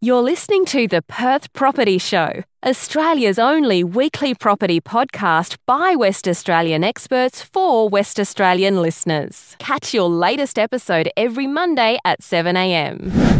You're listening to the Perth Property Show, Australia's only weekly property podcast by West Australian experts for West Australian listeners. Catch your latest episode every Monday at 7am.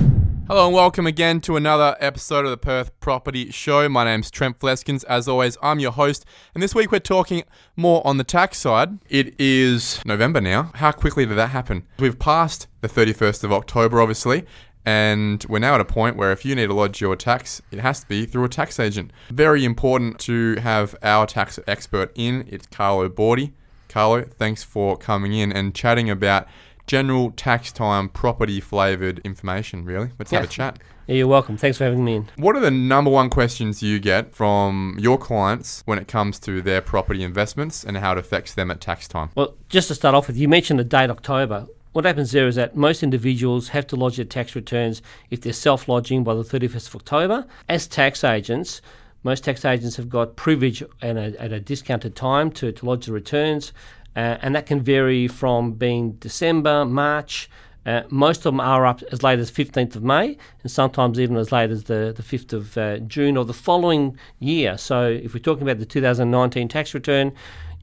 Hello and welcome again to another episode of the Perth Property Show. My name's Trent Fleskins. As always, I'm your host, and this week we're talking more on the tax side. It is November now. How quickly did that happen? We've passed the 31st of October, obviously, and we're now at a point where if you need to lodge your tax, it has to be through a tax agent. Very important to have our tax expert in. It's Carlo Bordi. Carlo, thanks for coming in and chatting about general tax time property flavored information, really. Let's have a chat. Yeah, you're welcome. Thanks for having me in. What are the number one questions you get from your clients when it comes to their property investments and how it affects them at tax time? Well, just to start off with, you mentioned the date October. What happens there is that most individuals have to lodge their tax returns if they're self lodging by the 31st of October. As tax agents, most tax agents have got privilege at a, at a discounted time to, to lodge the returns, uh, and that can vary from being December, March. Uh, most of them are up as late as 15th of May, and sometimes even as late as the, the 5th of uh, June or the following year. So, if we're talking about the 2019 tax return,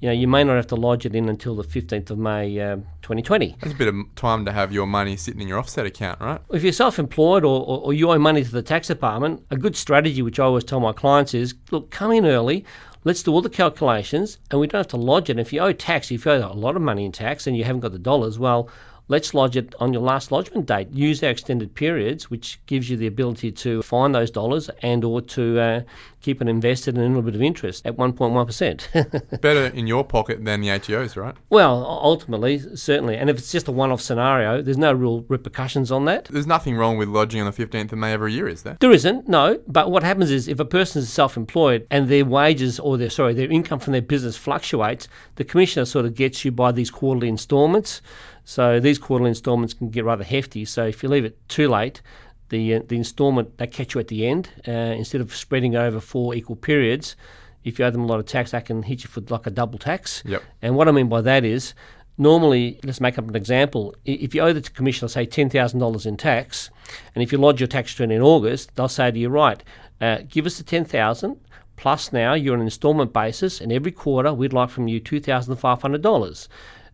you know, you may not have to lodge it in until the 15th of May, uh, 2020. That's a bit of time to have your money sitting in your offset account, right? If you're self-employed or, or, or you owe money to the tax department, a good strategy, which I always tell my clients, is look, come in early. Let's do all the calculations, and we don't have to lodge it. And If you owe tax, if you owe a lot of money in tax and you haven't got the dollars, well, let's lodge it on your last lodgement date. Use our extended periods, which gives you the ability to find those dollars and or to uh, keep it invested in a little bit of interest at 1.1%. Better in your pocket than the ATOs, right? well, ultimately, certainly. And if it's just a one-off scenario, there's no real repercussions on that. There's nothing wrong with lodging on the 15th of May every year, is there? There isn't, no. But what happens is if a person is self-employed and their wages or their sorry their income from their business fluctuates, the commissioner sort of gets you by these quarterly instalments. So these quarterly instalments can get rather hefty. So if you leave it too late, the uh, the instalment they catch you at the end uh, instead of spreading over four equal periods. If you owe them a lot of tax, that can hit you for like a double tax. Yep. And what I mean by that is, normally, let's make up an example. If you owe the commissioner, say, $10,000 in tax, and if you lodge your tax return in August, they'll say to you, right, uh, give us the 10000 plus now you're on an instalment basis, and every quarter we'd like from you $2,500.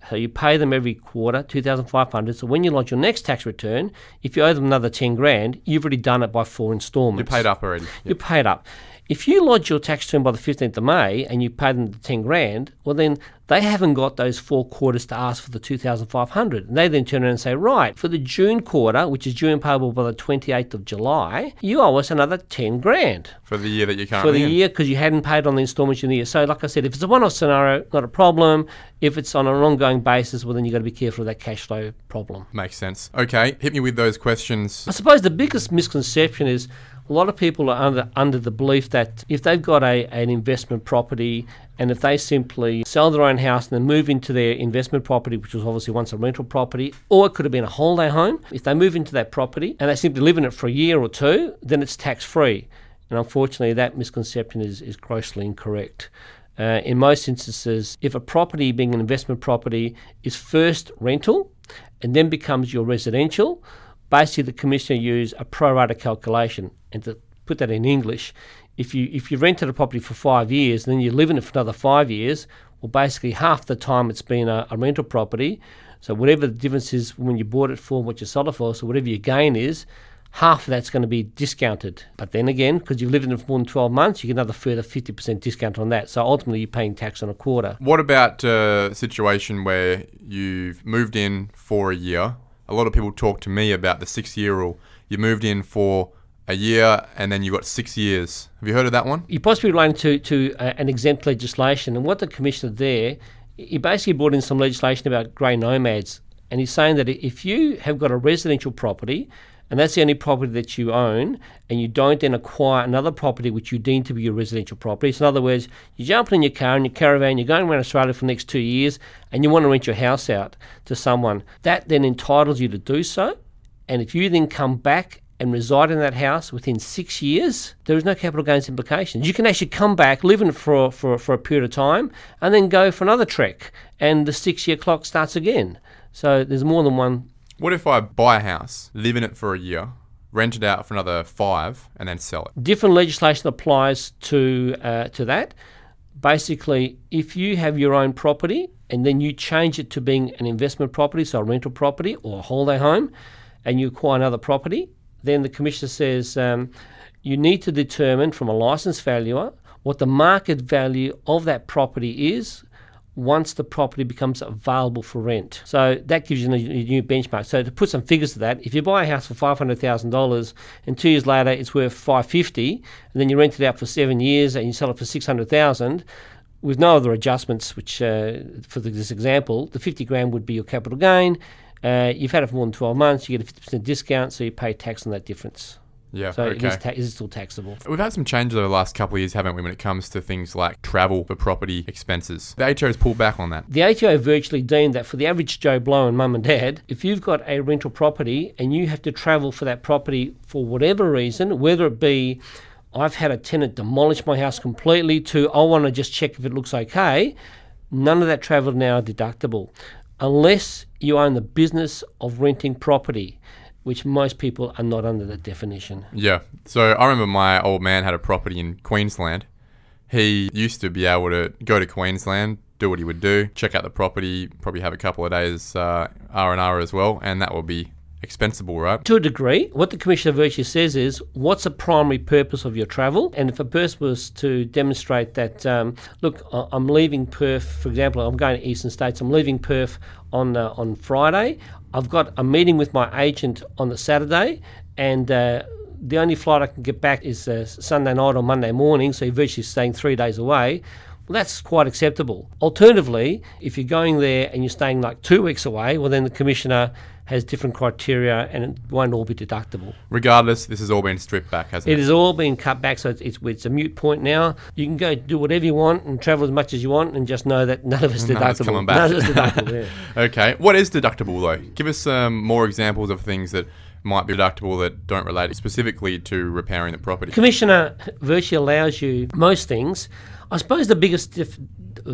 So you pay them every quarter, two thousand five hundred. So when you lodge your next tax return, if you owe them another ten grand, you've already done it by four instalments. You're paid up already. You're paid up. If you lodge your tax return by the 15th of May and you pay them the 10 grand, well, then they haven't got those four quarters to ask for the 2,500. And they then turn around and say, right, for the June quarter, which is due and payable by the 28th of July, you owe us another 10 grand For the year that you're for the in. year because you hadn't paid on the instalments in the year. So, like I said, if it's a one-off scenario, not a problem. If it's on an ongoing basis, well, then you've got to be careful of that cash flow problem. Makes sense. Okay, hit me with those questions. I suppose the biggest misconception is a lot of people are under under the belief that if they've got a an investment property and if they simply sell their own house and then move into their investment property, which was obviously once a rental property, or it could have been a holiday home, if they move into that property and they simply live in it for a year or two, then it's tax free. And unfortunately, that misconception is, is grossly incorrect. Uh, in most instances, if a property, being an investment property, is first rental and then becomes your residential, basically the commissioner use a pro rata calculation. And to put that in English, if you if you rented a property for five years and then you live in it for another five years, well, basically half the time it's been a, a rental property. So whatever the difference is when you bought it for and what you sold it for, so whatever your gain is, half of that's going to be discounted. But then again, because you've lived in it for more than 12 months, you get another further 50% discount on that. So ultimately, you're paying tax on a quarter. What about uh, a situation where you've moved in for a year? A lot of people talk to me about the six year rule. You moved in for a year and then you've got six years. Have you heard of that one? you possibly relating to, to uh, an exempt legislation. And what the commissioner there, he basically brought in some legislation about grey nomads. And he's saying that if you have got a residential property, and that's the only property that you own, and you don't then acquire another property which you deem to be your residential property. So, in other words, you're jumping in your car and your caravan, you're going around Australia for the next two years, and you want to rent your house out to someone. That then entitles you to do so. And if you then come back and reside in that house within six years, there is no capital gains implications. You can actually come back, live in it for, for, for a period of time, and then go for another trek, and the six year clock starts again. So there's more than one. What if I buy a house, live in it for a year, rent it out for another five, and then sell it. Different legislation applies to uh, to that. Basically, if you have your own property and then you change it to being an investment property, so a rental property or a holiday home, and you acquire another property, then the commissioner says um, you need to determine from a licensed valuer what the market value of that property is once the property becomes available for rent. So that gives you a new benchmark. So to put some figures to that, if you buy a house for five hundred thousand dollars and two years later it's worth five fifty, and then you rent it out for seven years and you sell it for six hundred thousand, with no other adjustments, which uh, for this example, the fifty grand would be your capital gain. Uh, you've had it for more than twelve months, you get a fifty percent discount, so you pay tax on that difference. Yeah, So okay. it is, ta- it is still taxable. We've had some changes over the last couple of years, haven't we, when it comes to things like travel for property expenses? The ATO has pulled back on that. The ATO virtually deemed that for the average Joe Blow and mum and dad, if you've got a rental property and you have to travel for that property for whatever reason, whether it be I've had a tenant demolish my house completely to I want to just check if it looks okay, none of that travel now are deductible. Unless you own the business of renting property, which most people are not under that definition. Yeah. So I remember my old man had a property in Queensland. He used to be able to go to Queensland, do what he would do, check out the property, probably have a couple of days uh, R and R as well, and that will be expensible, right? To a degree, what the Commissioner virtually says is what's the primary purpose of your travel? And if a person was to demonstrate that, um, look, I'm leaving Perth, for example, I'm going to Eastern States, I'm leaving Perth on, uh, on Friday, I've got a meeting with my agent on the Saturday, and uh, the only flight I can get back is uh, Sunday night or Monday morning, so you're virtually staying three days away. Well, that's quite acceptable. Alternatively, if you're going there and you're staying like two weeks away, well, then the commissioner has different criteria and it won't all be deductible. Regardless, this has all been stripped back, hasn't It it? has all been cut back, so it's, it's, it's a mute point now. You can go do whatever you want and travel as much as you want, and just know that none of it's deductible. None of it's deductible. Yeah. Okay. What is deductible though? Give us some more examples of things that might be deductible that don't relate specifically to repairing the property. Commissioner virtually allows you most things. I suppose the biggest def-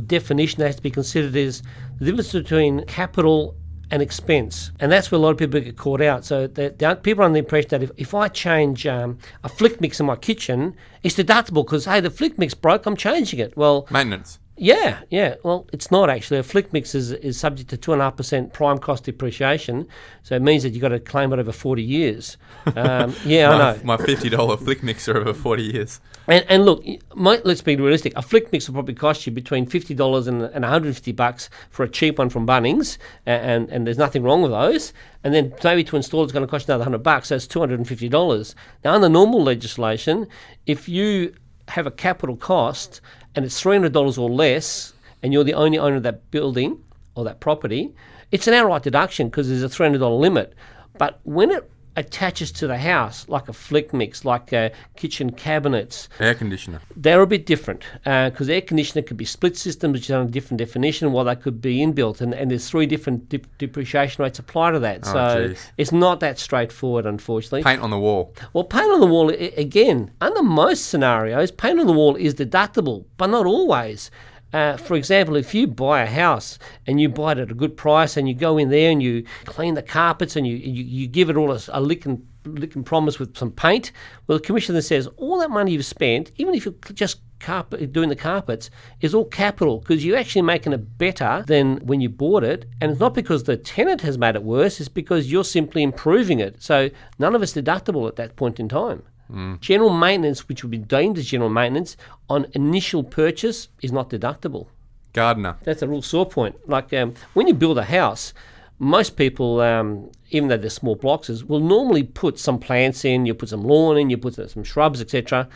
definition that has to be considered is the difference between capital and expense. And that's where a lot of people get caught out. So people are under the impression that if, if I change um, a flick mix in my kitchen, it's deductible because, hey, the flick mix broke, I'm changing it. Well, Maintenance. Yeah, yeah. Well, it's not actually. A flick mix is, is subject to two and a half percent prime cost depreciation, so it means that you've got to claim it over forty years. Um, yeah, I My, know. my fifty dollar flick mixer over forty years. And, and look, my, let's be realistic. A flick mix will probably cost you between fifty dollars and, and one hundred and fifty bucks for a cheap one from Bunnings, a- and, and there's nothing wrong with those. And then maybe to install it's going to cost you another hundred bucks. So it's two hundred and fifty dollars. Now, under normal legislation, if you have a capital cost and it's three hundred dollars or less, and you're the only owner of that building or that property, it's an outright deduction because there's a three hundred dollar limit. But when it attaches to the house, like a flick mix, like uh, kitchen cabinets, Air conditioner. they're a bit different because air conditioner could be split systems, which is on a different definition, while they could be inbuilt, and, and there's three different dep- depreciation rates apply to that. Oh, so jeez. it's not that straightforward, unfortunately. Paint on the wall. Well, paint on the wall, i- again, under most scenarios, paint on the wall is deductible, but not always. Uh, for example, if you buy a house and you buy it at a good price and you go in there and you clean the carpets and you, you, you give it all a, a lick, and, lick and promise with some paint, well, the commissioner says all that money you've spent, even if you're just carpet, doing the carpets, is all capital because you're actually making it better than when you bought it. And it's not because the tenant has made it worse, it's because you're simply improving it. So none of it's deductible at that point in time. General maintenance, which would be deemed as general maintenance, on initial purchase is not deductible. Gardener. That's a real sore point. Like um, when you build a house, most people, um, even though they're small blocks, is- will normally put some plants in, you put some lawn in, you put some shrubs, etc.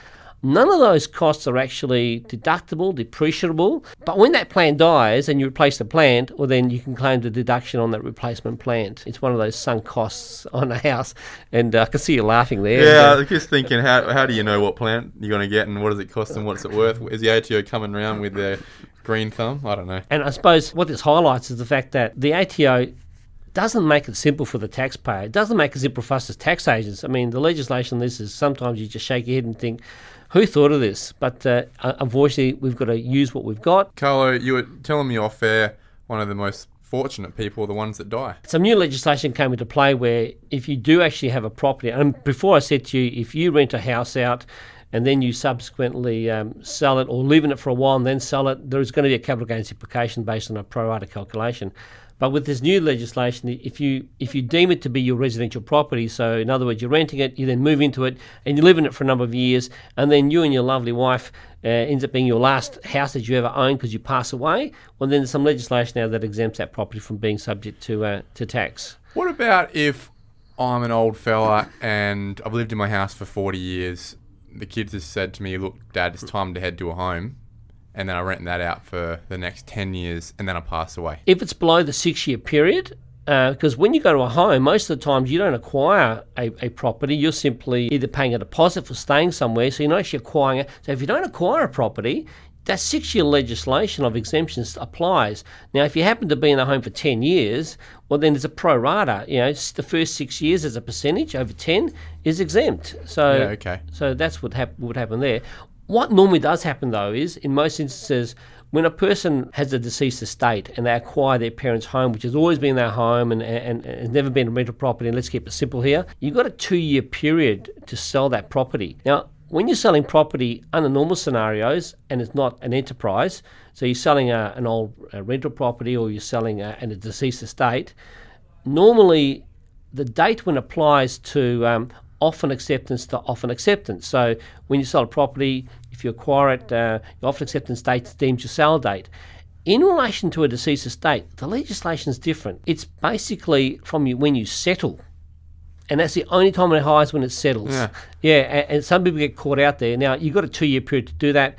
None of those costs are actually deductible, depreciable. But when that plant dies and you replace the plant, well, then you can claim the deduction on that replacement plant. It's one of those sunk costs on a house, and uh, I can see you laughing there. Yeah, I was just thinking, how, how do you know what plant you're going to get and what does it cost and what's it worth? Is the ATO coming around with their green thumb? I don't know. And I suppose what this highlights is the fact that the ATO doesn't make it simple for the taxpayer. It doesn't make it simple for us as tax agents. I mean, the legislation on this is sometimes you just shake your head and think, who thought of this? But uh, unfortunately, we've got to use what we've got. Carlo, you were telling me off air one of the most fortunate people are the ones that die. Some new legislation came into play where if you do actually have a property, and before I said to you, if you rent a house out and then you subsequently um, sell it or live in it for a while and then sell it, there is going to be a capital gains implication based on a pro rata calculation. But with this new legislation, if you if you deem it to be your residential property, so in other words, you're renting it, you then move into it, and you live in it for a number of years, and then you and your lovely wife uh, ends up being your last house that you ever own because you pass away. Well, then there's some legislation now that exempts that property from being subject to uh, to tax. What about if I'm an old fella and I've lived in my house for 40 years? The kids have said to me, "Look, Dad, it's time to head to a home." And then I rent that out for the next 10 years and then I pass away. If it's below the six year period, because uh, when you go to a home, most of the times you don't acquire a, a, property. You're simply either paying a deposit for staying somewhere, so you're not actually acquiring it. So if you don't acquire a property, that six year legislation of exemptions applies. Now, if you happen to be in a home for 10 years, well, then there's a pro rata. You know, the first six years as a percentage over 10 is exempt. So, yeah, okay. so that's what hap- would happen there. What normally does happen though is, in most instances, when a person has a deceased estate and they acquire their parents' home, which has always been their home and, and, and has never been a rental property, and let's keep it simple here, you've got a two year period to sell that property. Now, when you're selling property under normal scenarios and it's not an enterprise, so you're selling a, an old rental property or you're selling a, a deceased estate, normally the date when applies to um, often acceptance to often acceptance. So when you sell a property, if you acquire it, uh, your often acceptance date is deemed your sale date. In relation to a deceased estate, the legislation is different. It's basically from you when you settle. And that's the only time it hires when it settles. Yeah. yeah and, and some people get caught out there. Now, you've got a two year period to do that.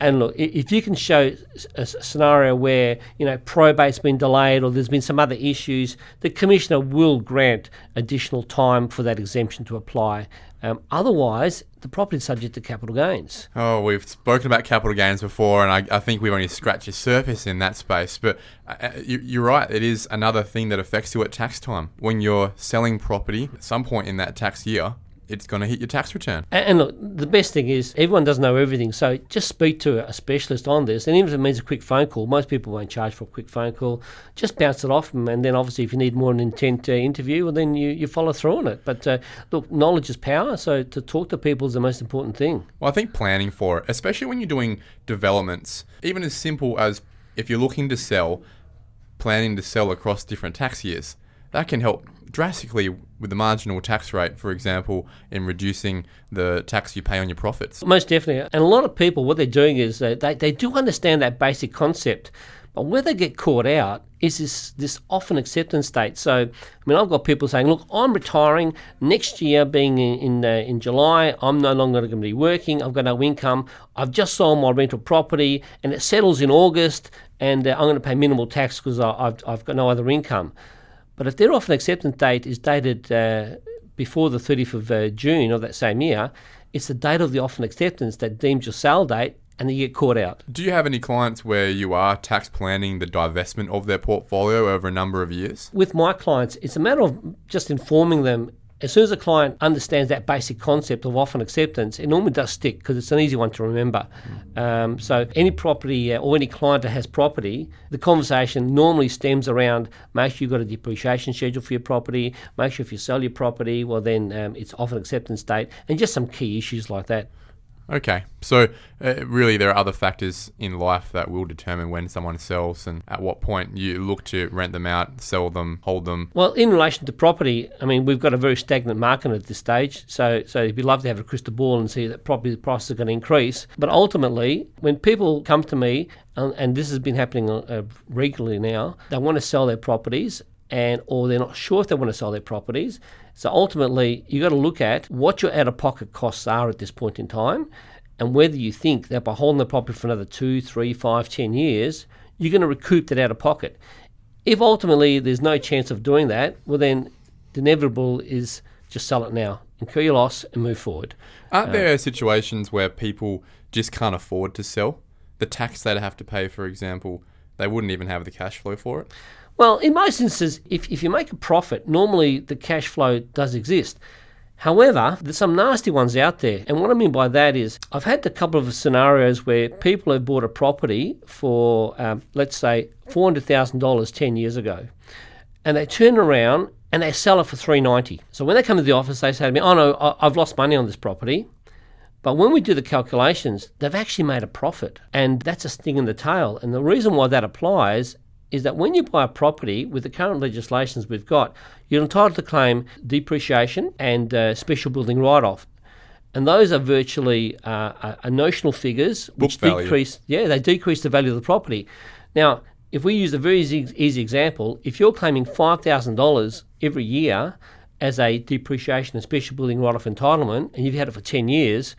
And look, if you can show a scenario where you know probate's been delayed or there's been some other issues, the commissioner will grant additional time for that exemption to apply. Um, otherwise, the property is subject to capital gains. Oh, we've spoken about capital gains before, and I, I think we've only scratched the surface in that space. But uh, uh you, you're right; it is another thing that affects you at tax time when you're selling property. At some point in that tax year, it's going to hit your tax return. And, and, look, the best thing is everyone doesn't know everything, so just speak to a specialist on this. And even if it means a quick phone call, most people won't charge for a quick phone call. Just bounce it off them, and then obviously if you need more an intent uh, interview, well then you, you follow through on it. But uh, look, knowledge is power, so to talk to people is the most important thing. Well, I think planning for it, especially when you're doing developments, even as simple as if you're looking to sell, planning to sell across different tax years, that can help drastically with the marginal tax rate, for example, in reducing the tax you pay on your profits. Most definitely. And a lot of people, what they're doing is they, they, they do understand that basic concept. But where they get caught out is this, this often acceptance date. So, I mean, I've got people saying, look, I'm retiring next year, being in, in, uh, in July, I'm no longer going to be working, I've got no income, I've just sold my rental property, and it settles in August, and uh, I'm going to pay minimal tax because I've, I've got no other income. But if their often acceptance date is dated uh, before the 30th of uh, June of that same year, it's the date of the often acceptance that deems your sale date and then you get caught out. Do you have any clients where you are tax planning the divestment of their portfolio over a number of years? With my clients, it's a matter of just informing them as soon as a client understands that basic concept of often acceptance, it normally does stick because it's an easy one to remember. Um, so, any property uh, or any client that has property, the conversation normally stems around make sure you've got a depreciation schedule for your property, make sure if you sell your property, well, then um, it's often acceptance date, and just some key issues like that. Okay, so uh, really there are other factors in life that will determine when someone sells and at what point you look to rent them out, sell them, hold them. Well, in relation to property, I mean we've got a very stagnant market at this stage, so so it'd be love to have a crystal ball and see that property prices are going to increase. But ultimately, when people come to me, and, and this has been happening uh, regularly now, they want to sell their properties and or they're not sure if they want to sell their properties. So ultimately, you've got to look at what your out-of-pocket costs are at this point in time, and whether you think that by holding the property for another two, three, five, ten years, you're going to recoup that out-of-pocket. If ultimately there's no chance of doing that, well then the inevitable is just sell it now, incur your loss, and move forward. Aren't uh, there situations where people just can't afford to sell? The tax they'd have to pay, for example, they wouldn't even have the cash flow for it. Well, in most instances, if, if you make a profit, normally the cash flow does exist. However, there's some nasty ones out there. And what I mean by that is I've had a couple of scenarios where people have bought a property for, um, let's say, $400,000 10 years ago. And they turn around and they sell it for 390 So when they come to the office, they say to me, oh no, I've lost money on this property. But when we do the calculations, they've actually made a profit. And that's a sting in the tail. And the reason why that applies is that when you buy a property with the current legislations we've got, you're entitled to claim depreciation and uh, special building write off. And those are virtually uh, notional figures which value. decrease. Yeah, they decrease the value of the property. Now, if we use a very easy, easy example, if you're claiming five thousand dollars every year as a depreciation and special building write off entitlement, and you've had it for ten years,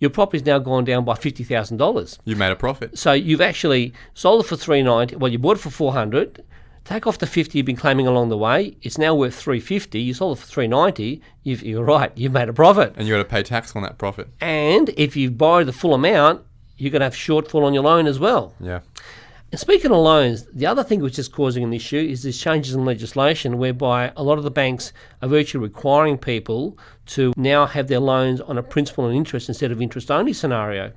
your property's now gone down by fifty thousand dollars. You made a profit. So you've actually sold it for three ninety. Well, you bought it for four hundred. Take off the fifty you've been claiming along the way. It's now worth three fifty. You sold it for three ninety. You're right. You've made a profit. And you got to pay tax on that profit. And if you borrow the full amount, you're going to have shortfall on your loan as well. Yeah. And speaking of loans, the other thing which is causing an issue is these changes in legislation whereby a lot of the banks are virtually requiring people to now have their loans on a principal and interest instead of interest only scenario.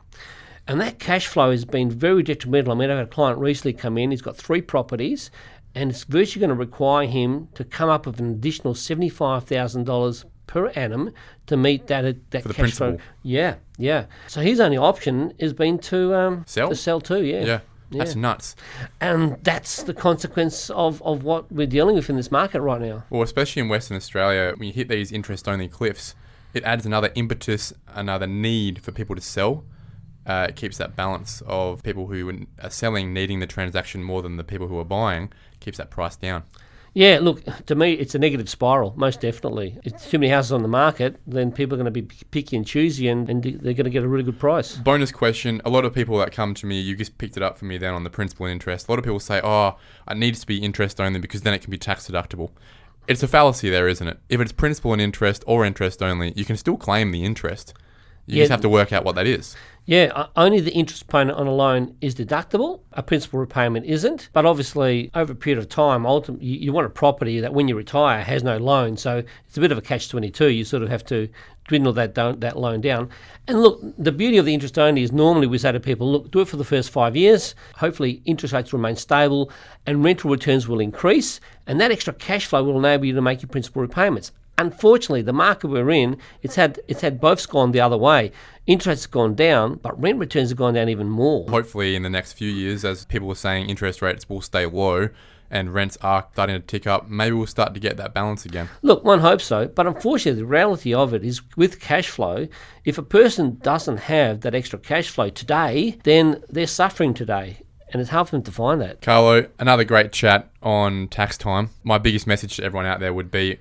And that cash flow has been very detrimental. I mean, I had a client recently come in, he's got three properties, and it's virtually going to require him to come up with an additional $75,000 per annum to meet that that For cash flow. Yeah, yeah. So his only option has been to um, Sell? to sell too. Yeah, Yeah. That's nuts. and that's the consequence of, of what we're dealing with in this market right now. Well, especially in Western Australia, when you hit these interest only cliffs, it adds another impetus, another need for people to sell. Uh, it keeps that balance of people who are selling needing the transaction more than the people who are buying, keeps that price down. Yeah, look, to me, it's a negative spiral, most definitely. If too many houses on the market, then people are going to be picky and choosy and, and they're going to get a really good price. Bonus question A lot of people that come to me, you just picked it up for me then on the principal and interest. A lot of people say, oh, it needs to be interest only because then it can be tax deductible. It's a fallacy there, isn't it? If it's principal and interest or interest only, you can still claim the interest. You Yeah. just have to work out what that is. Yeah, only the interest payment on a loan is deductible. A principal repayment isn't. But obviously, over a period of time, ultimately, you, want a property that when you retire has no loan. So it's a bit of a catch 22. You sort of have to dwindle that, that loan down. And look, the beauty of the interest only is normally we say to people, look, do it for the first five years. Hopefully, interest rates remain stable and rental returns will increase. And that extra cash flow will enable you to make your principal repayments. Unfortunately, the market we're in, it's had it's had both gone the other way. Interest has gone down, but rent returns have gone down even more. hopefully in the next few years, as people are saying, interest rates will stay low and rents are starting to tick up, maybe we'll start to get that balance again. Look, one hopes so, but unfortunately, the reality of it is with cash flow, if a person doesn't have that extra cash flow today, then they're suffering today, and it's hard for them to find that. Carlo, another great chat on tax time. My biggest message to everyone out there would be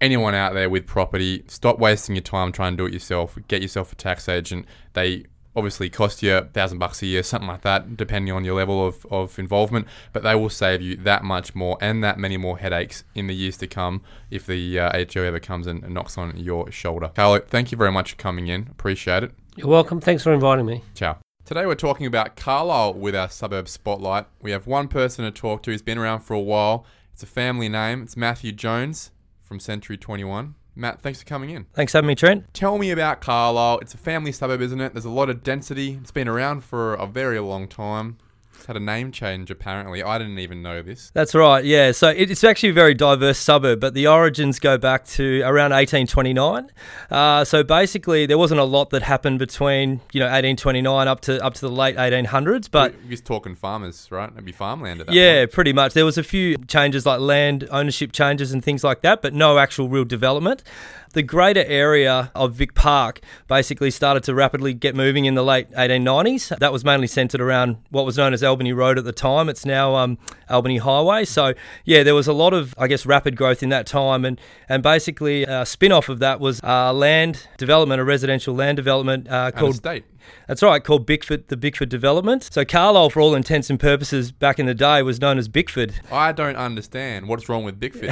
anyone out there with property, stop wasting your time trying to do it yourself. Get yourself a tax agent. They obviously cost you a thousand bucks a year, something like that, depending on your level of, of involvement. But they will save you that much more and that many more headaches in the years to come if the uh, HO ever comes and, and knocks on your shoulder. Carlo, thank you very much for coming in. Appreciate it. You're welcome. Thanks for inviting me. Ciao. Today we're talking about Carlisle with our suburb spotlight. We have one person to talk to who's been around for a while. It's a family name. It's Matthew Jones from Century 21. Matt, thanks for coming in. Thanks for having me, Trent. Tell me about Carlisle. It's a family suburb, isn't it? There's a lot of density. It's been around for a very long time. It's had a name change, apparently. I didn't even know this. That's right, yeah. So it's actually a very diverse suburb, but the origins go back to around 1829. Uh, so basically, there wasn't a lot that happened between you know 1829 up to up to the late 1800s, but We're just talking farmers, right? It'd be farmland at that yeah, point. pretty much. There was a few changes like land ownership changes and things like that, but no actual real development. The greater area of Vic Park basically started to rapidly get moving in the late 1890s. That was mainly centred around what was known as Albany Road at the time. It's now um, Albany Highway. So yeah, there was a lot of I guess rapid growth in that time, and and basically a spin off of that was uh, land development, a residential land development uh, called estate. That's right, called Bickford, the Bickford Development. So Carlisle, for all intents and purposes, back in the day, was known as Bickford. I don't understand what's wrong with Bickford.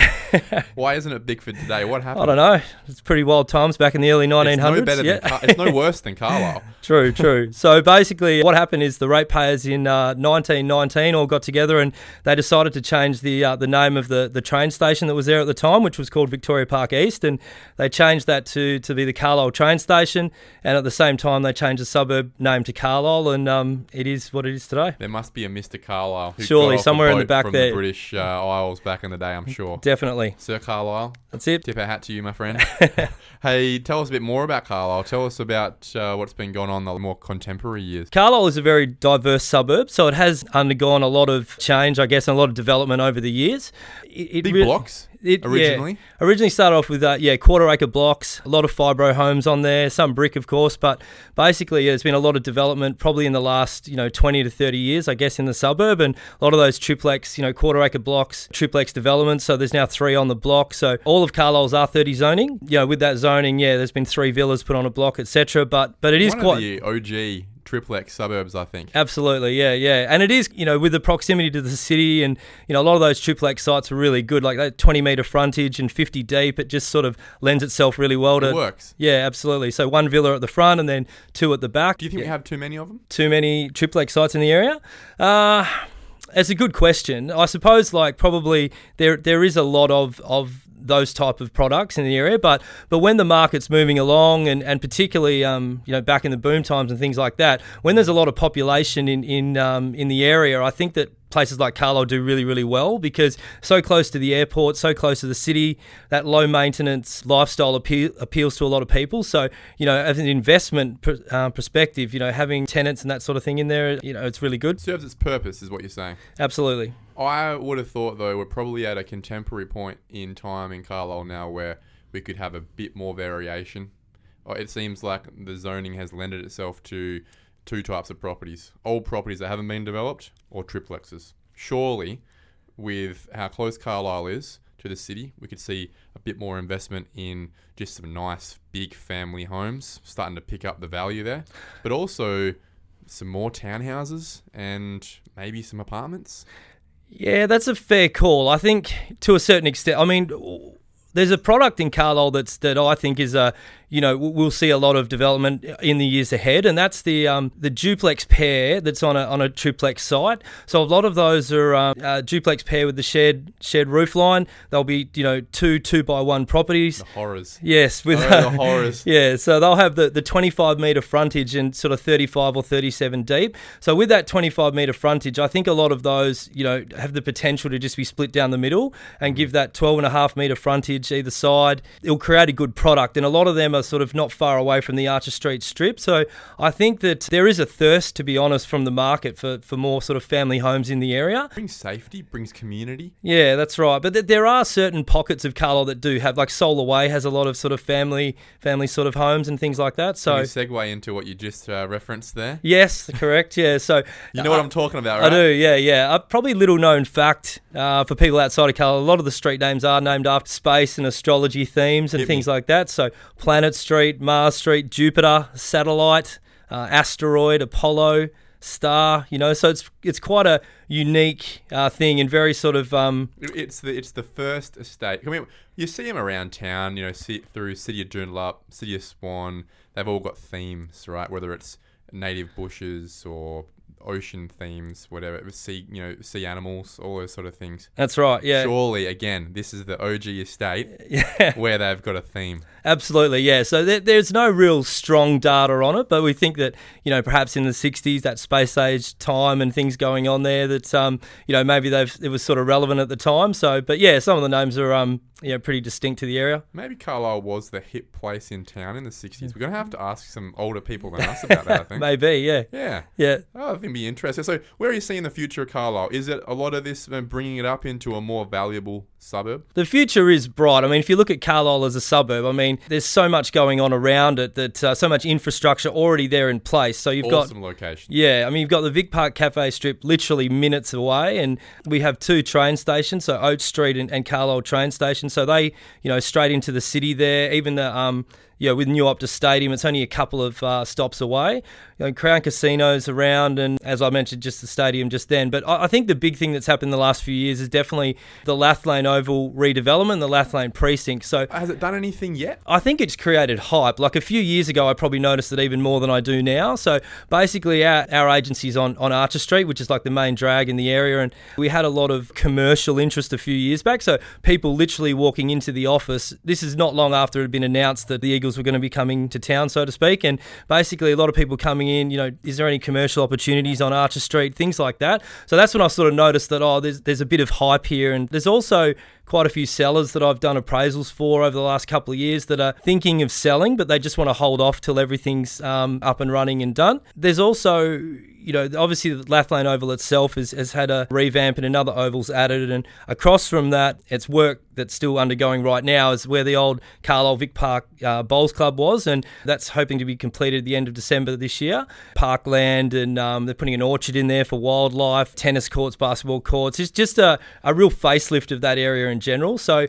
Why isn't it Bickford today? What happened? I don't know. It's pretty wild times back in the early 1900s. It's no better yeah. than Car- it's no worse than Carlisle. True, true. So basically, what happened is the ratepayers in uh, 1919 all got together and they decided to change the uh, the name of the, the train station that was there at the time, which was called Victoria Park East, and they changed that to, to be the Carlisle train station. And at the same time, they changed the suburb name to Carlisle, and um, it is what it is today. There must be a Mr. Carlisle. Who Surely, got off a somewhere in the back from there. The British uh, Isles back in the day, I'm sure. Definitely. Sir Carlisle, That's it. tip our hat to you, my friend. hey, tell us a bit more about Carlisle. Tell us about uh, what's been going on the more contemporary years. Carlisle is a very diverse suburb, so it has undergone a lot of change, I guess, and a lot of development over the years. It, it Big re- blocks It, yeah. originally. Originally started off with uh, yeah quarter acre blocks, a lot of fibro homes on there, some brick of course, but basically yeah, there's been a lot of development probably in the last you know 20 to 30 years I guess in the suburb, and a lot of those triplex you know quarter acre blocks, triplex developments. So there's now three on the block. So all of Carlisle's R30 zoning, you know with that zoning, yeah, there's been three villas put on a block, etc. But but it is One quite the OG triplex suburbs, I think. Absolutely, yeah, yeah, and it is, you know, with the proximity to the city, and you know, a lot of those triplex sites are really good, like that twenty meter frontage and fifty deep. It just sort of lends itself really well to. It works. Yeah, absolutely. So one villa at the front and then two at the back. Do you think we have too many of them? Too many triplex sites in the area? Uh it's a good question. I suppose, like probably there there is a lot of of those type of products in the area, but but when the market's moving along, and, and particularly um, you know back in the boom times and things like that, when there's a lot of population in in um, in the area, I think that places like Carlisle do really really well because so close to the airport, so close to the city, that low maintenance lifestyle appeal, appeals to a lot of people. So you know, as an investment pr- uh, perspective, you know, having tenants and that sort of thing in there, you know, it's really good. Serves its purpose, is what you're saying. Absolutely. I would have thought, though, we're probably at a contemporary point in time in Carlisle now where we could have a bit more variation. Uh, It seems like the zoning has lended itself to two types of properties old properties that haven't been developed or triplexes. Surely, with how close Carlisle is to the city, we could see a bit more investment in just some nice big family homes, starting to pick up the value there, but also some more townhouses and maybe some apartments. Yeah, that's a fair call. I think to a certain extent. I mean, there's a product in Carlisle that's that I think is a you know we'll see a lot of development in the years ahead, and that's the um, the duplex pair that's on a on a triplex site. So a lot of those are um, uh, duplex pair with the shared shared roof line. They'll be you know two two by one properties. The horrors. Yes, with Oh, the horrors. yeah, so they'll have the, the 25 metre frontage and sort of 35 or 37 deep. So with that 25 metre frontage, I think a lot of those, you know, have the potential to just be split down the middle and give that 12 and a half metre frontage either side. It'll create a good product. And a lot of them are sort of not far away from the Archer Street strip. So I think that there is a thirst, to be honest, from the market for, for more sort of family homes in the area. Brings safety, brings community. Yeah, that's right. But th- there are certain pockets of Carlisle that do have, like Solar Way has a lot of sort of family, family sort of homes and things like that. So segue into what you just uh, referenced there. yes, correct. Yeah. So You know what I'm talking about, right? I do. Yeah, yeah. Uh, probably little known fact uh, for people outside of Carlisle. A lot of the street names are named after space and astrology themes and Hit me. things like that. So Planet Street, Mars Street, Jupiter, Satellite, uh, Asteroid, Apollo. Star, you know, so it's it's quite a unique uh, thing and very sort of um, It's the it's the first estate. I mean, you see them around town. You know, see through City of Joondalup, City of Swan. They've all got themes, right? Whether it's native bushes or ocean themes, whatever. Sea, you know, sea animals, all those sort of things. That's right. Yeah. Surely, again, this is the OG estate Yeah. where they've got a theme. Absolutely, yeah. So there, there's no real strong data on it, but we think that you know perhaps in the '60s, that space age time and things going on there, that um, you know maybe they've it was sort of relevant at the time. So, but yeah, some of the names are um, you know pretty distinct to the area. Maybe Carlisle was the hip place in town in the 60s. We're going to have to ask some older people than us about that, I think. Maybe, yeah, Yeah. yeah. Oh, I think it'd be interesting. So, where are you seeing the future of Carlisle? Is it a lot of this uh, bringing it up into a more valuable suburb? The future is bright. I mean, if you look at Carlisle as a suburb, I mean, there's so much going on around it that uh, so much infrastructure already there in place. So you've got Awesome location. Yeah, I mean, you've got the Vic Park Cafe Strip literally minutes away, and we have two train stations, so Oats Street and, and Carlisle train station. So they, you know, straight into the city there. Even the um, know, with New Optus Stadium, it's only a couple of uh, stops away. You know, Crown Casinos around, and as I mentioned, just the stadium just then. But I, I think the big thing that's happened in the last few years is definitely the Lathlain Oval redevelopment, the Lathlain precinct. So Has it done anything yet? I think it's created hype. Like a few years ago, I probably noticed it even more than I do now. So basically, our, our agency's on, on Archer Street, which is like the main drag in the area. And we had a lot of commercial interest a few years back. So people literally walking into the office. This is not long after it had been announced that the Eagles were going to be coming to town, so to speak. And basically, a lot of people coming in, you know, is there any commercial opportunities on Archer Street, things like that. So that's when I sort of noticed that, oh, there's, there's a bit of hype here. And there's also quite a few sellers that I've done appraisals for over the last couple of years that are thinking of selling, but they just want to hold off till everything's um, up and running and done. There's also, you know, obviously the Lathlain Oval itself has, has had a revamp and another oval's added, and across from that, it's work that's still undergoing right now is where the old Carlisle Vic Park uh, Bowls Club was, and that's hoping to be completed at the end of December this year. Parkland, and um, they're putting an orchard in there for wildlife, tennis courts, basketball courts. It's just a, a real facelift of that area in general. So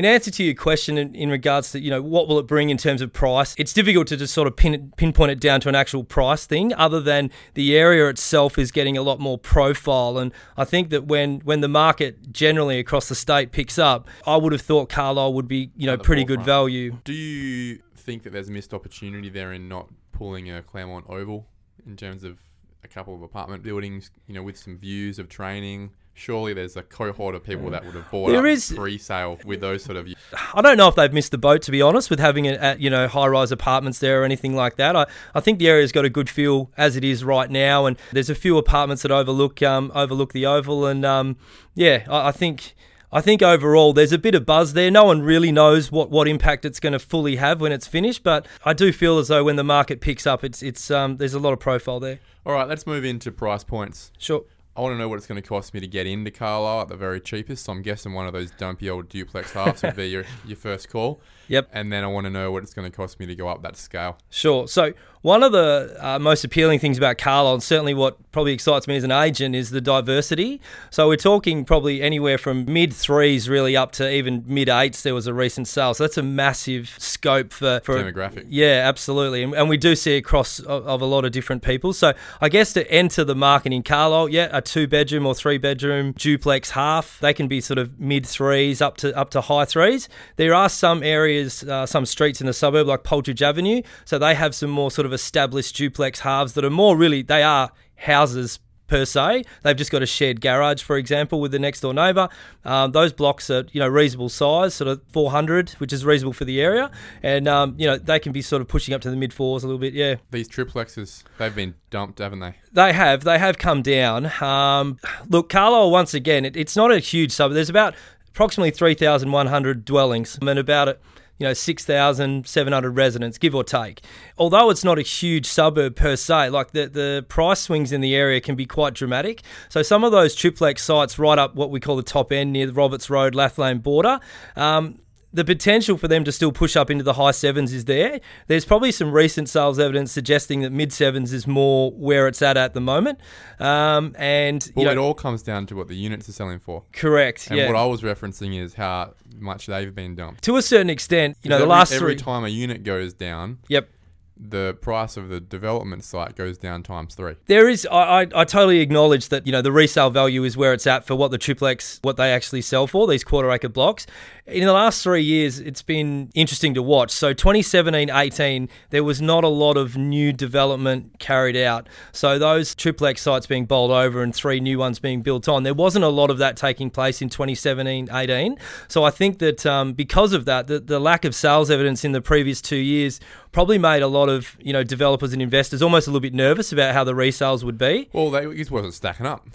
in answer to your question in, in, regards to you know what will it bring in terms of price, it's difficult to just sort of pin it, pinpoint it down to an actual price thing. Other than the area itself is getting a lot more profile, and I think that when when the market generally across the state picks up, I would have thought Carlisle would be you know pretty good value. Do you think that there's a missed opportunity there in not pulling a Claremont Oval in terms of a couple of apartment buildings, you know, with some views of training? Surely there's a cohort of people that would have bought There up is- pre-sale with those sort of. I don't know if they've missed the boat to be honest with having it at you know high rise apartments there or anything like that. I, I think the area's got a good feel as it is right now, and there's a few apartments that overlook um, overlook the oval, and um, yeah, I, I think. I think overall there's a bit of buzz there. No one really knows what, what impact it's going to fully have when it's finished, but I do feel as though when the market picks up, it's it's um, there's a lot of profile there. All right, let's move into price points. Sure. I want to know what it's going to cost me to get into Carlisle at the very cheapest. So I'm guessing one of those dumpy old duplex halves would be your, your first call. Yep. And then I want to know what it's going to cost me to go up that scale. Sure. So one of the uh, most appealing things about Carlisle, and certainly what probably excites me as an agent, is the diversity. So we're talking probably anywhere from mid threes really up to even mid eights. There was a recent sale, so that's a massive scope for, for Demographic. Yeah, absolutely, and, and we do see across of, of a lot of different people. So I guess to enter the market in Carlisle, yeah, a two bedroom or three bedroom duplex half, they can be sort of mid threes up to up to high threes. There are some areas, uh, some streets in the suburb like Poltridge Avenue, so they have some more sort of established duplex halves that are more really they are houses per se. They've just got a shared garage, for example, with the next door neighbour. Um, those blocks are you know reasonable size, sort of 400, which is reasonable for the area, and um, you know they can be sort of pushing up to the mid fours a little bit. Yeah, These triplexes, they've been dumped, haven't they? they have they have come down. Um, look, Carlisle once again, it, it's not a huge suburb. There's about approximately 3,100 dwellings and about it. You know, 6,700 residents, give or take. Although it's not a huge suburb per se, like the, the price swings in the area can be quite dramatic. So, some of those triplex sites right up what we call the top end near the Roberts Road, Lathlain border, um, the potential for them to still push up into the high sevens is there. There's probably some recent sales evidence suggesting that mid sevens is more where it's at at the moment. Um, and you Well, know, it all comes down to what the units are selling for. correct. And yeah. what I was referencing is how much they've been dumped. to a certain extent, you know, the every, last every three. time a unit goes down, Yep. the price of the development site goes down times three. There is, I, I, I totally acknowledge that, you know, the resale value is where it's at for what the triplex, what they actually sell for, these quarter acre blocks. In the last three years, it's been interesting to watch. So 2017 18, there was not a lot of new development carried out. So those triplex sites being bowled over and three new ones being built on, there wasn't a lot of that taking place in 2017 18. So I think that um, because of that, the, the lack of sales evidence in the previous two years probably made a lot of, you know, developers and investors almost a little bit nervous about how the resales would be. Well, they, it wasn't stacking up.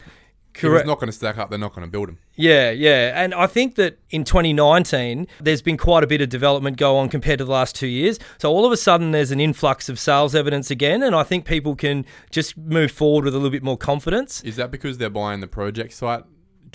If Correct. it's not going to stack up, they're not going to build them. Yeah, yeah. And I think that in 2019, there's been quite a bit of development go on compared to the last two years. So all of a sudden, there's an influx of sales evidence again. And I think people can just move forward with a little bit more confidence. Is that because they're buying the project site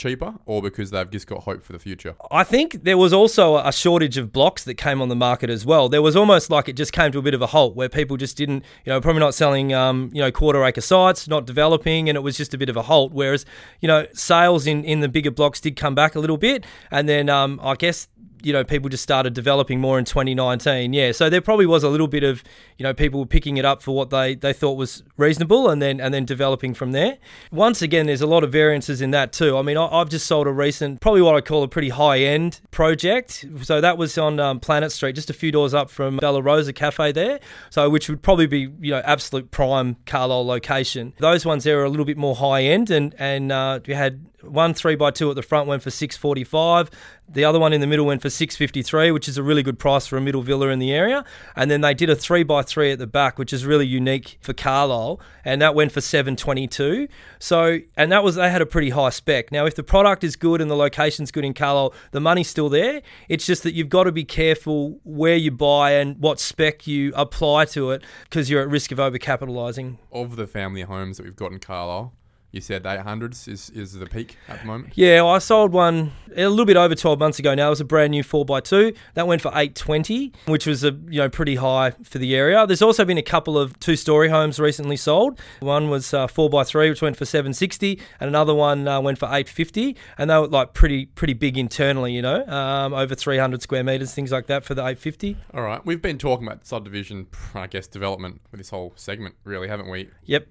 cheaper or because they've just got hope for the future? I think there was also a shortage of blocks that came on the market as well. There was almost like it just came to a bit of a halt where people just didn't, you know, probably not selling, um, you know, quarter acre sites, not developing, and it was just a bit of a halt. Whereas, you know, sales in, in the bigger blocks did come back a little bit. And then um, I guess you know, people just started developing more in 2019. Yeah, so there probably was a little bit of, you know, people were picking it up for what they, they thought was reasonable, and then and then developing from there. Once again, there's a lot of variances in that too. I mean, I, have just sold a recent, probably what I call a pretty high end project. So that was on um, Planet Street, just a few doors up from Bella Rosa Cafe there. So which would probably be, you know, absolute prime Carlisle location. Those ones there are a little bit more high end, and and uh, we had one three by two at the front went for six forty five. The other one in the middle went for six fifty three, which is a really good price for a middle villa in the area. And then they did a three by three at the back, which is really unique for Carlisle, and that went for seven twenty two. So, and that was they had a pretty high spec. Now, if the product is good and the location's good in Carlisle, the money's still there. It's just that you've got to be careful where you buy and what spec you apply to it, because you're at risk of overcapitalising. Of the family homes that we've got in Carlisle, you said 800s is, is the peak at the moment? Yeah, I sold one a little bit over 12 months ago now. It was a brand new 4x2. That went for 820, which was a you know pretty high for the area. There's also been a couple of two-story homes recently sold. One was uh, 4x3, which went for 760, and another one uh, went for 850, and they were like pretty pretty big internally, you know, um, over 300 square meters, things like that for the 850. All right, we've been talking about subdivision, I guess, development with this whole segment, really, haven't we? Yep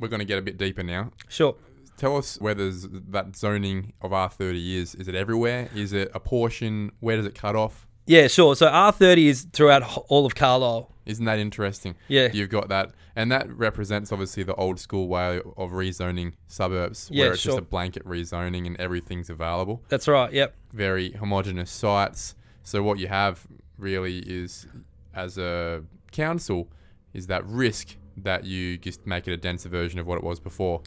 we're going to get a bit deeper now. Sure. Tell us whether that zoning of R30 is. Is it everywhere? Is it a portion? Where does it cut off? Yeah, sure. So R30 is throughout all of Carlisle. Isn't that interesting? Yeah. You've got that. And that represents obviously the old school way of rezoning suburbs yeah, where it's sure. just a blanket rezoning and everything's available. That's right, yep. Very homogenous sites. So what you have really is as a council is that risk that you just make it a denser version of what it was before.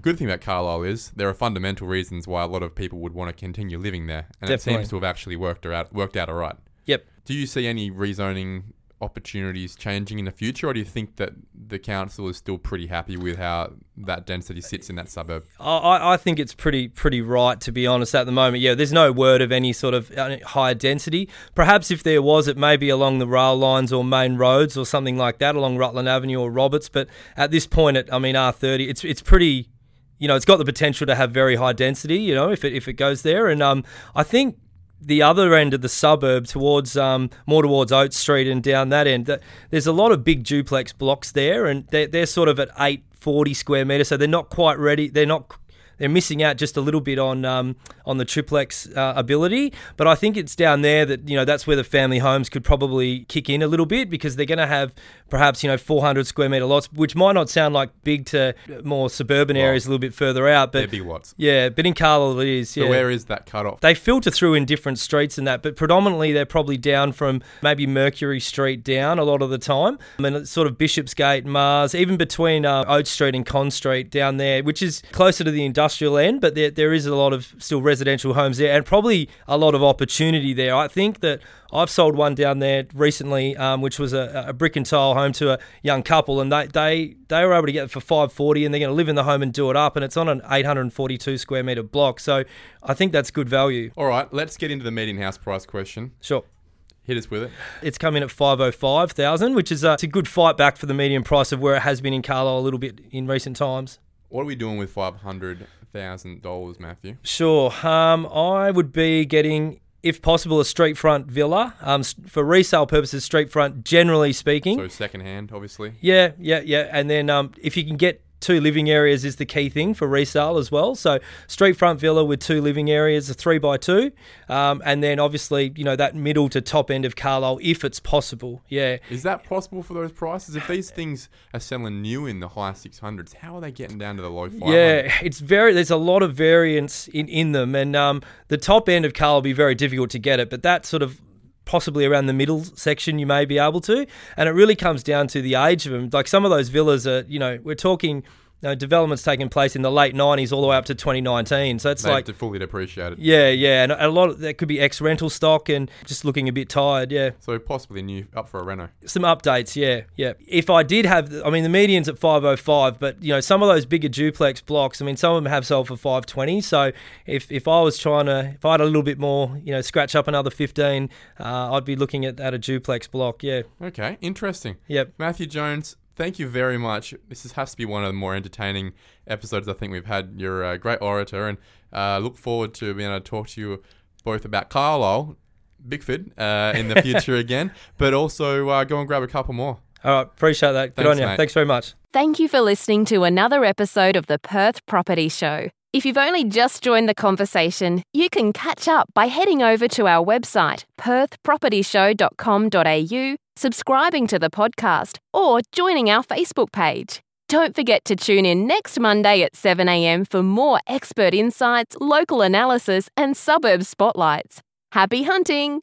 Good thing about Carlisle is there are fundamental reasons why a lot of people would want to continue living there, and Definitely. it seems to have actually worked out worked out all right. Yep. Do you see any rezoning opportunities changing in the future, or do you think that the council is still pretty happy with how that density sits in that suburb? I, I think it's pretty pretty right to be honest at the moment. Yeah, there's no word of any sort of uh, higher density. Perhaps if there was, it may be along the rail lines or main roads or something like that, along Rutland Avenue or Roberts. But at this point, it, I mean R30, it's it's pretty. You know, it's got the potential to have very high density. You know, if it if it goes there, and um, I think the other end of the suburb towards um, more towards Oats Street and down that end, there's a lot of big duplex blocks there, and they're, they're sort of at 840 square metres, so they're not quite ready. They're not they're missing out just a little bit on um, on the triplex uh, ability. But I think it's down there that you know that's where the family homes could probably kick in a little bit because they're going to have perhaps you know 400 square meter lots, which might not sound like big to more suburban well, areas a little bit further out, but big. Yeah, but in Carlisle it is. Yeah. So where is that cut off? They filter through in different streets and that, but predominantly they're probably down from maybe Mercury Street down a lot of the time. I mean, it's sort of Bishopsgate, Mars, even between uh, Oats Street and Con Street down there, which is closer to the industrial end, but there, there is a lot of still residential homes there and probably a lot of opportunity there. I think that I've sold one down there recently, um, which was a, a, brick and tile home to a young couple, and they they, they were able to get it for five forty, and they're going to live in the home and do it up, and it's on an eight hundred and forty two square meter block. So I think that's good value. All right, let's get into the median house price question. Sure. Hit us with it. It's come in at five hundred five thousand, which is a, it's a good fight back for the median price of where it has been in Carlisle a little bit in recent times. What are we doing with five hundred thousand dollars, Matthew? Sure. Um, I would be getting if possible, a street front villa. Um, for resale purposes, street front, generally speaking. So second hand, obviously. Yeah, yeah, yeah. And then um, if you can get two living areas is the key thing for resale as well. So street front villa with two living areas, a three by two, um, and then obviously you know that middle to top end of Carlisle if it's possible. Yeah. Is that possible for those prices? If these things are selling new in the high six hundreds, how are they getting down to the low five? Yeah, it's very. There's a lot of variance in in them, and um, the top end of Carlisle will be very difficult to get it, but that sort of possibly around the middle section you may be able to. And it really comes down to the age of them like some of those villas are you know we're talking know, development's taking place in the late 90s all the way up to 2019. So it's They've like fully depreciated. Yeah, yeah, and a lot of that could be ex rental stock and just looking a bit tired. Yeah. So possibly new up for a reno. Some updates, yeah, yeah. If I did have, I mean, the median's at 505, but you know, some of those bigger duplex blocks. I mean, some of them have sold for 520. So if if I was trying to, if I had a little bit more, you know, scratch up another 15, uh, I'd be looking at, at a duplex block. Yeah. Okay, interesting. Yep. Matthew Jones, thank you very much. This is, has to be one of the more entertaining episodes I think we've had. You're a great orator, and uh, look forward to being able to talk to you both about Carlisle, Bigford uh, in the future again, but also uh, go and grab a couple more. All right, appreciate that. Good Thanks, on you. mate. Thanks very much. Thank you for listening to another episode of the Perth Property Show. If you've only just joined the conversation, you can catch up by heading over to our website, perthpropertyshow.com.au, subscribing to the podcast, or joining our Facebook page. Don't forget to tune in next Monday at 7am for more expert insights, local analysis, and suburb spotlights. Happy hunting!